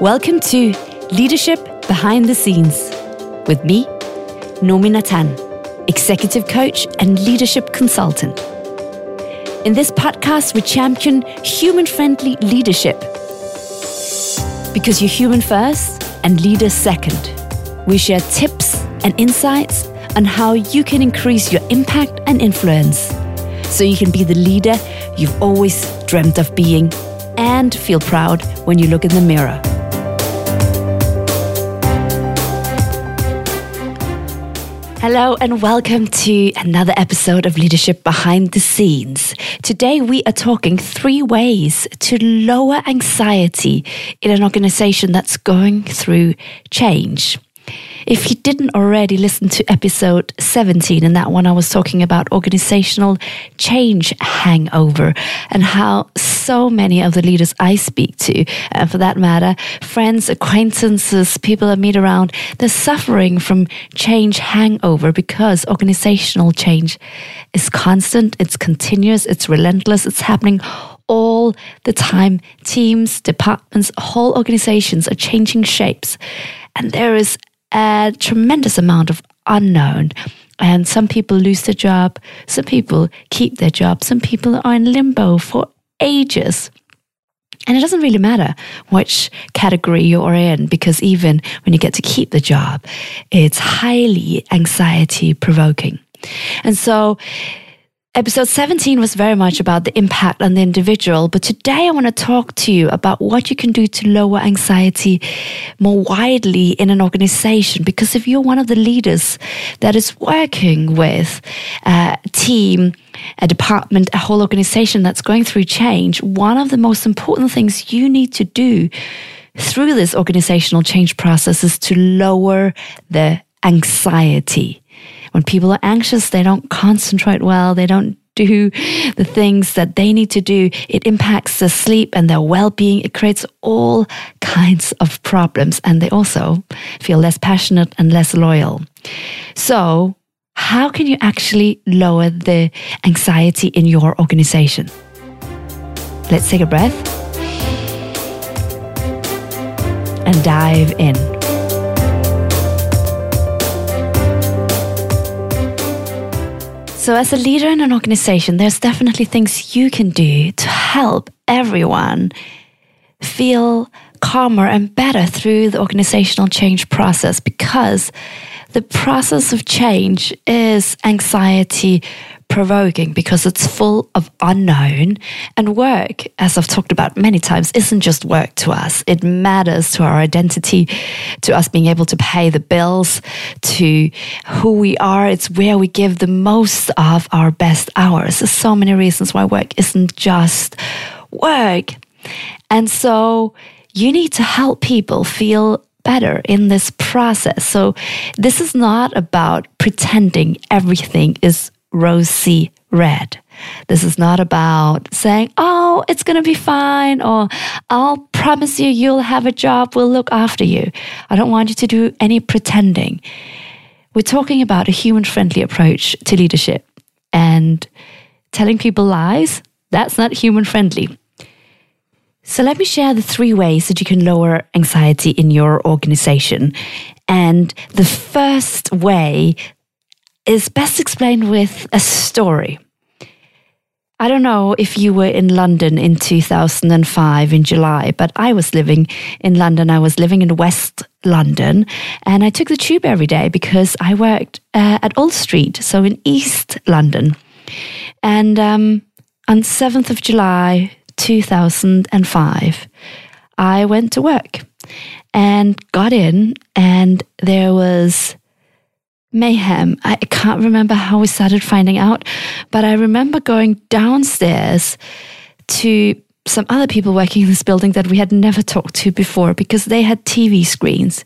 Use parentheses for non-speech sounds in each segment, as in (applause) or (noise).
Welcome to Leadership Behind the Scenes with me, Nomi Natan, executive coach and leadership consultant. In this podcast, we champion human friendly leadership because you're human first and leader second. We share tips and insights on how you can increase your impact and influence so you can be the leader you've always dreamt of being and feel proud when you look in the mirror. Hello, and welcome to another episode of Leadership Behind the Scenes. Today, we are talking three ways to lower anxiety in an organization that's going through change. If you didn't already listen to episode 17, in that one I was talking about organizational change hangover and how so many of the leaders I speak to, and for that matter, friends, acquaintances, people I meet around, they're suffering from change hangover because organizational change is constant, it's continuous, it's relentless, it's happening all the time. Teams, departments, whole organizations are changing shapes. And there is a tremendous amount of unknown. And some people lose their job, some people keep their job, some people are in limbo for ages. And it doesn't really matter which category you're in, because even when you get to keep the job, it's highly anxiety provoking. And so Episode 17 was very much about the impact on the individual, but today I want to talk to you about what you can do to lower anxiety more widely in an organization. Because if you're one of the leaders that is working with a team, a department, a whole organization that's going through change, one of the most important things you need to do through this organizational change process is to lower the anxiety when people are anxious, they don't concentrate well, they don't do the things that they need to do. It impacts their sleep and their well being. It creates all kinds of problems. And they also feel less passionate and less loyal. So, how can you actually lower the anxiety in your organization? Let's take a breath and dive in. So, as a leader in an organization, there's definitely things you can do to help everyone feel calmer and better through the organizational change process because the process of change is anxiety provoking because it's full of unknown. And work, as I've talked about many times, isn't just work to us. It matters to our identity, to us being able to pay the bills, to who we are. It's where we give the most of our best hours. There's so many reasons why work isn't just work. And so you need to help people feel better in this process. So this is not about pretending everything is rosy red. This is not about saying, oh, it's going to be fine, or I'll promise you you'll have a job, we'll look after you. I don't want you to do any pretending. We're talking about a human friendly approach to leadership and telling people lies. That's not human friendly. So, let me share the three ways that you can lower anxiety in your organization. And the first way is best explained with a story. I don't know if you were in London in 2005 in July, but I was living in London. I was living in West London and I took the tube every day because I worked uh, at Old Street, so in East London. And um, on 7th of July 2005, I went to work and got in, and there was mayhem. I can't remember how we started finding out, but I remember going downstairs to some other people working in this building that we had never talked to before because they had TV screens.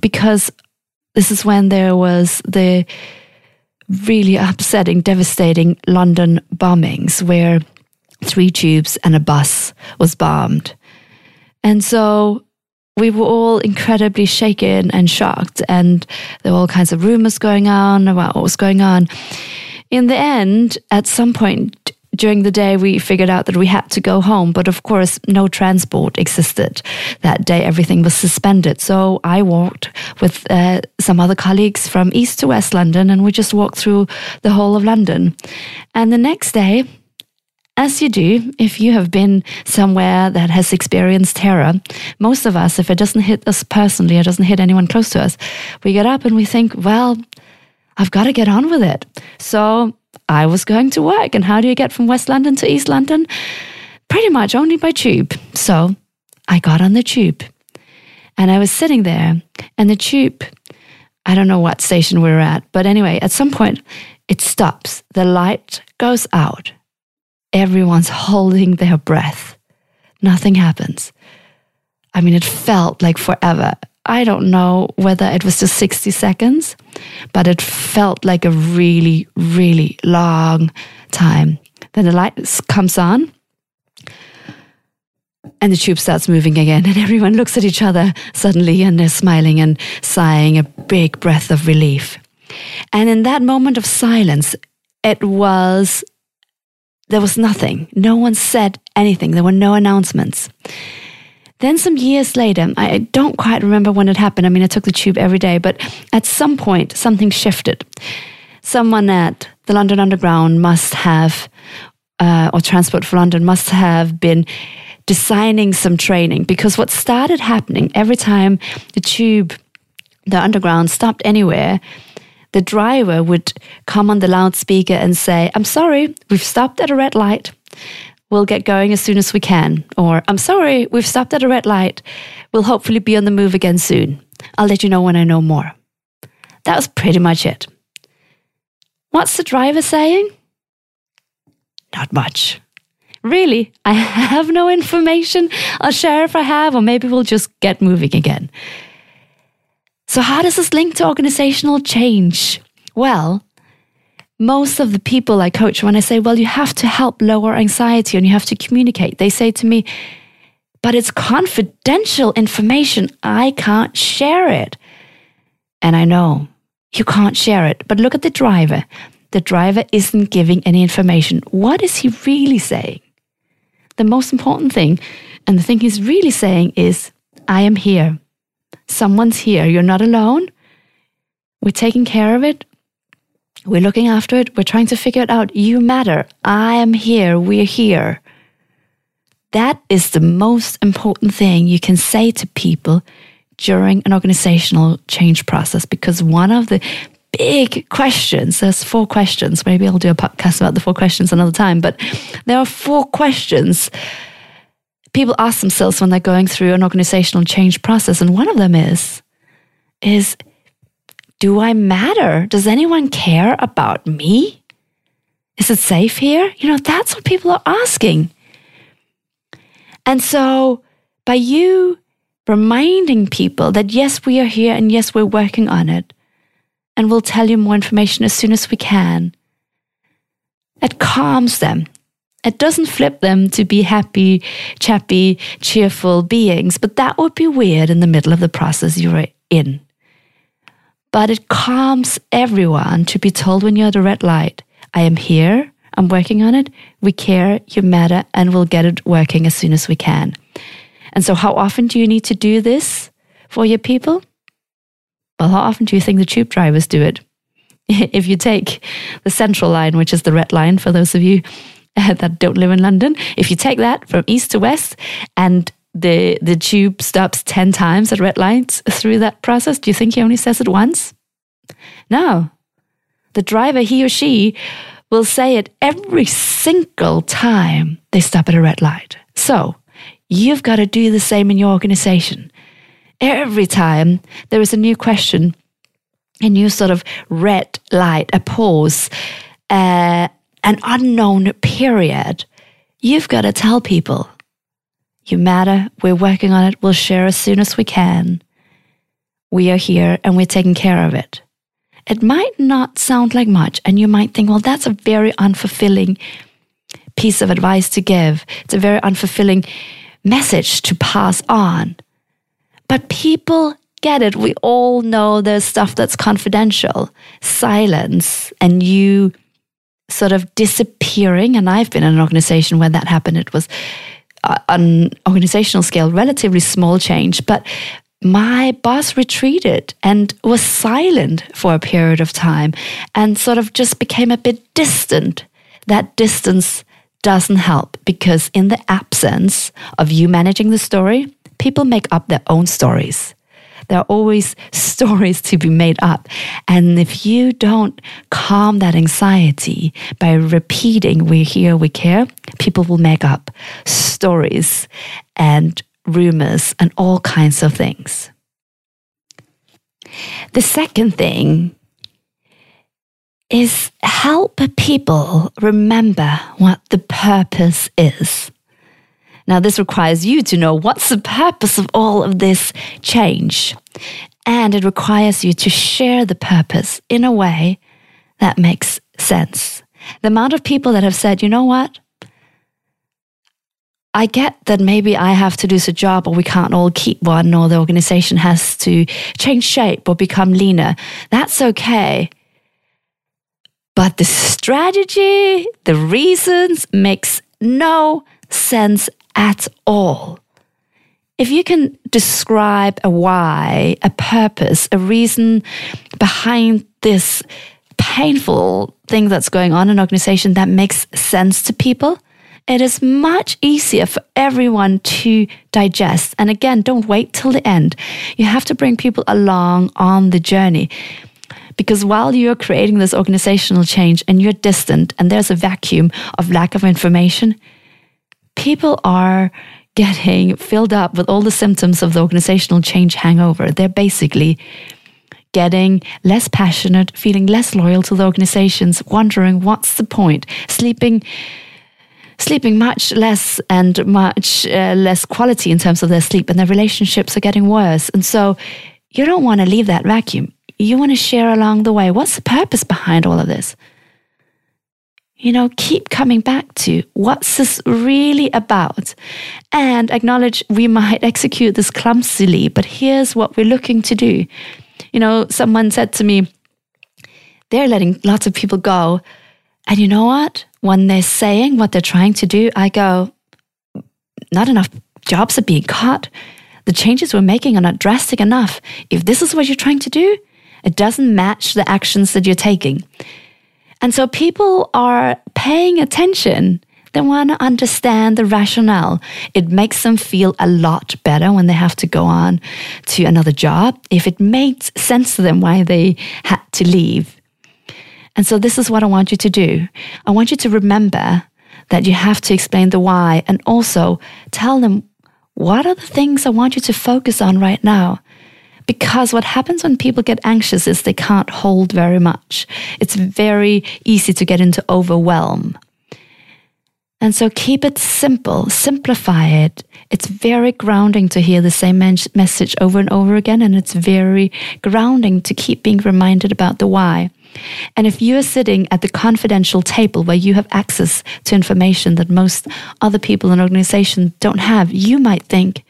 Because this is when there was the really upsetting, devastating London bombings where three tubes and a bus was bombed. And so we were all incredibly shaken and shocked, and there were all kinds of rumors going on about what was going on. In the end, at some point, during the day, we figured out that we had to go home. But of course, no transport existed that day. Everything was suspended. So I walked with uh, some other colleagues from East to West London, and we just walked through the whole of London. And the next day, as you do, if you have been somewhere that has experienced terror, most of us, if it doesn't hit us personally, it doesn't hit anyone close to us, we get up and we think, well, I've got to get on with it. So I was going to work. And how do you get from West London to East London? Pretty much only by tube. So I got on the tube and I was sitting there, and the tube, I don't know what station we were at, but anyway, at some point it stops. The light goes out. Everyone's holding their breath. Nothing happens. I mean, it felt like forever. I don't know whether it was just 60 seconds, but it felt like a really, really long time. Then the light comes on and the tube starts moving again, and (laughs) everyone looks at each other suddenly and they're smiling and sighing a big breath of relief. And in that moment of silence, it was, there was nothing. No one said anything. There were no announcements. Then, some years later, I don't quite remember when it happened. I mean, I took the tube every day, but at some point, something shifted. Someone at the London Underground must have, uh, or Transport for London must have been designing some training because what started happening every time the tube, the Underground stopped anywhere, the driver would come on the loudspeaker and say, I'm sorry, we've stopped at a red light. We'll get going as soon as we can. Or, I'm sorry, we've stopped at a red light. We'll hopefully be on the move again soon. I'll let you know when I know more. That was pretty much it. What's the driver saying? Not much. Really, I (laughs) have no information. I'll share if I have, or maybe we'll just get moving again. So, how does this link to organizational change? Well, most of the people I coach, when I say, well, you have to help lower anxiety and you have to communicate, they say to me, but it's confidential information. I can't share it. And I know you can't share it, but look at the driver. The driver isn't giving any information. What is he really saying? The most important thing, and the thing he's really saying is, I am here. Someone's here. You're not alone. We're taking care of it. We're looking after it. We're trying to figure it out. You matter. I am here. We're here. That is the most important thing you can say to people during an organizational change process because one of the big questions, there's four questions. Maybe I'll do a podcast about the four questions another time, but there are four questions people ask themselves when they're going through an organizational change process. And one of them is, is do I matter? Does anyone care about me? Is it safe here? You know, that's what people are asking. And so, by you reminding people that yes, we are here and yes, we're working on it, and we'll tell you more information as soon as we can, it calms them. It doesn't flip them to be happy, chappy, cheerful beings, but that would be weird in the middle of the process you're in. But it calms everyone to be told when you're at a red light, I am here, I'm working on it, we care, you matter, and we'll get it working as soon as we can. And so, how often do you need to do this for your people? Well, how often do you think the tube drivers do it? (laughs) if you take the central line, which is the red line for those of you (laughs) that don't live in London, if you take that from east to west and the the tube stops 10 times at red lights through that process do you think he only says it once? No. The driver he or she will say it every single time they stop at a red light. So you've got to do the same in your organization. Every time there is a new question a new sort of red light a pause uh, an unknown period you've got to tell people you matter. We're working on it. We'll share as soon as we can. We are here and we're taking care of it. It might not sound like much, and you might think, well, that's a very unfulfilling piece of advice to give. It's a very unfulfilling message to pass on. But people get it. We all know there's stuff that's confidential, silence, and you sort of disappearing. And I've been in an organization where that happened. It was uh, on organizational scale, relatively small change, but my boss retreated and was silent for a period of time and sort of just became a bit distant. That distance doesn't help because, in the absence of you managing the story, people make up their own stories. There are always stories to be made up. And if you don't calm that anxiety by repeating, we hear, we care, people will make up stories and rumors and all kinds of things. The second thing is help people remember what the purpose is. Now, this requires you to know what's the purpose of all of this change. And it requires you to share the purpose in a way that makes sense. The amount of people that have said, you know what? I get that maybe I have to lose a job or we can't all keep one or the organization has to change shape or become leaner. That's okay. But the strategy, the reasons makes no sense at all. If you can describe a why, a purpose, a reason behind this painful thing that's going on in an organization that makes sense to people, it is much easier for everyone to digest. And again, don't wait till the end. You have to bring people along on the journey. Because while you're creating this organizational change and you're distant and there's a vacuum of lack of information, people are getting filled up with all the symptoms of the organizational change hangover. They're basically getting less passionate, feeling less loyal to the organizations, wondering what's the point, sleeping sleeping much less and much uh, less quality in terms of their sleep and their relationships are getting worse. And so you don't want to leave that vacuum. You want to share along the way. What's the purpose behind all of this? You know, keep coming back to what's this really about and acknowledge we might execute this clumsily, but here's what we're looking to do. You know, someone said to me, they're letting lots of people go. And you know what? When they're saying what they're trying to do, I go, not enough jobs are being cut. The changes we're making are not drastic enough. If this is what you're trying to do, it doesn't match the actions that you're taking. And so people are paying attention. They want to understand the rationale. It makes them feel a lot better when they have to go on to another job. If it makes sense to them why they had to leave. And so this is what I want you to do. I want you to remember that you have to explain the why and also tell them what are the things I want you to focus on right now. Because what happens when people get anxious is they can't hold very much. It's very easy to get into overwhelm. And so keep it simple, simplify it. It's very grounding to hear the same message over and over again, and it's very grounding to keep being reminded about the why. And if you are sitting at the confidential table where you have access to information that most other people in an organization don't have, you might think,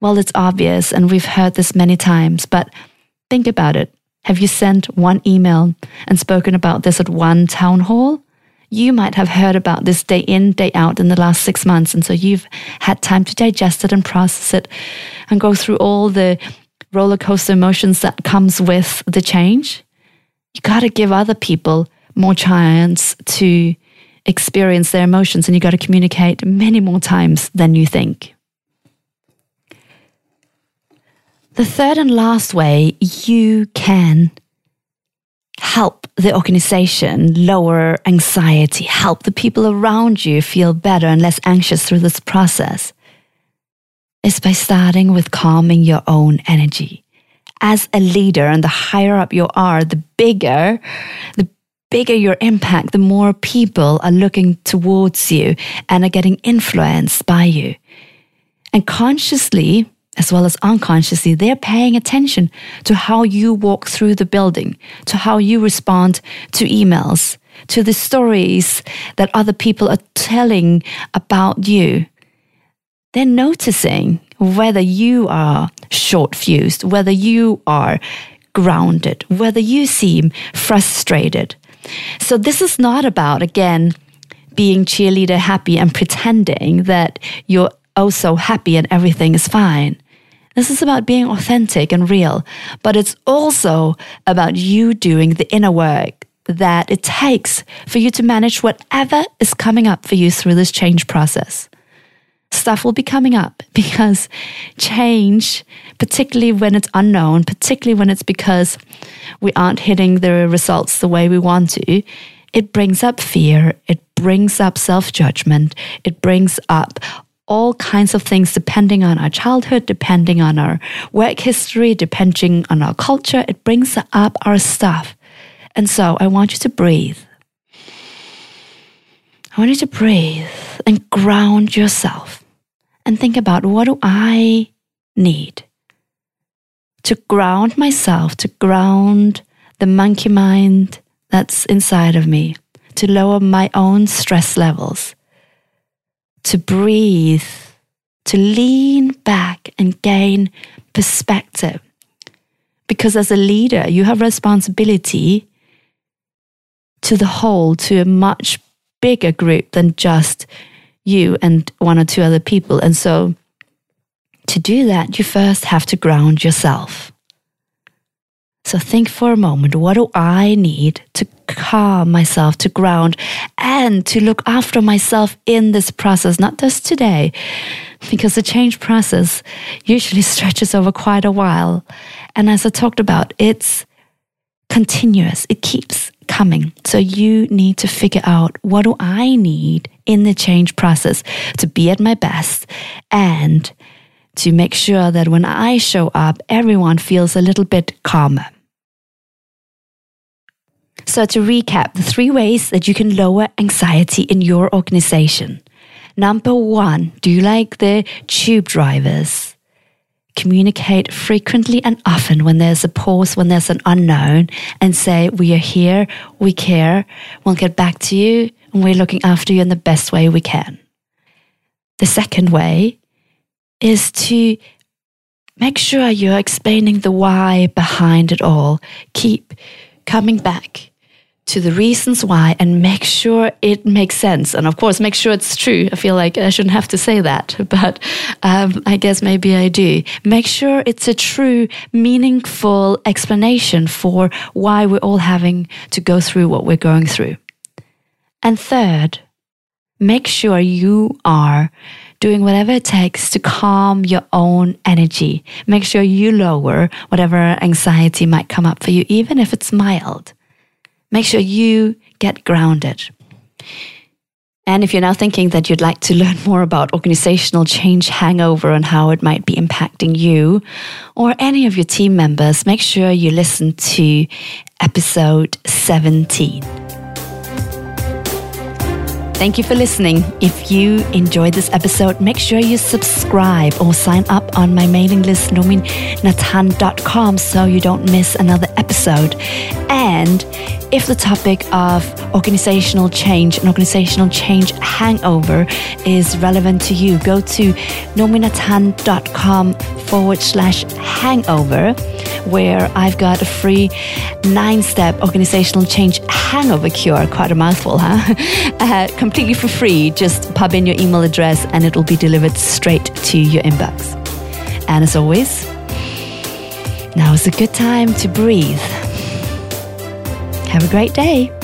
well, it's obvious, and we've heard this many times, but think about it. Have you sent one email and spoken about this at one town hall? You might have heard about this day in, day out in the last six months. And so you've had time to digest it and process it and go through all the roller coaster emotions that comes with the change. You got to give other people more chance to experience their emotions and you got to communicate many more times than you think. The third and last way you can help the organization lower anxiety, help the people around you feel better and less anxious through this process is by starting with calming your own energy. As a leader, and the higher up you are, the bigger, the bigger your impact, the more people are looking towards you and are getting influenced by you. And consciously, as well as unconsciously, they're paying attention to how you walk through the building, to how you respond to emails, to the stories that other people are telling about you. They're noticing whether you are short fused, whether you are grounded, whether you seem frustrated. So this is not about, again, being cheerleader happy and pretending that you're oh also happy and everything is fine. This is about being authentic and real, but it's also about you doing the inner work that it takes for you to manage whatever is coming up for you through this change process. Stuff will be coming up (laughs) because change, particularly when it's unknown, particularly when it's because we aren't hitting the results the way we want to, it brings up fear, it brings up self judgment, it brings up all kinds of things depending on our childhood, depending on our work history, depending on our culture. It brings up our stuff. And so I want you to breathe. I want you to breathe and ground yourself and think about what do I need to ground myself, to ground the monkey mind that's inside of me, to lower my own stress levels, to breathe, to lean back and gain perspective. Because as a leader, you have responsibility to the whole, to a much bigger group than just you and one or two other people. And so to do that, you first have to ground yourself. So think for a moment what do I need to calm myself, to ground, and to look after myself in this process, not just today, because the change process usually (laughs) stretches over quite a while. And as I talked about, it's continuous, it keeps coming. So you need to figure out what do I need in the change process to be at my best and to make sure that when I show up, everyone feels a little bit calmer. So, to recap, the three ways that you can lower anxiety in your organization. Number one, do you like the tube drivers? Communicate frequently and often when there's a pause, when there's an unknown, and say, We are here, we care, we'll get back to you, and we're looking after you in the best way we can. The second way is to make sure you're explaining the why behind it all. Keep coming back to the reasons why and make sure it makes sense. And of course, make sure it's true. I feel like I shouldn't have to say that, (laughs) but um, I guess maybe I do. Make sure it's a true, meaningful explanation for why we're all having to go through what we're going through. And third, make sure you are doing whatever it takes to calm your own energy. Make sure you lower whatever anxiety might come up for you, even if it's mild. Make sure you get grounded. And if you're now thinking that you'd like to learn more about organizational change hangover and how it might be impacting you or any of your team members, make sure you listen to episode 17. Thank you for listening. If you enjoyed this episode, make sure you subscribe or sign up on my mailing list, nominatan.com, so you don't miss another episode. And if the topic of organizational change and organizational change hangover is relevant to you, go to nominatan.com forward slash hangover, where I've got a free nine step organizational change hangover cure. Quite a mouthful, huh? (laughs) Uh, completely for free. Just pop in your email address and it will be delivered straight to your inbox. And as always, now is a good time to breathe. Have a great day.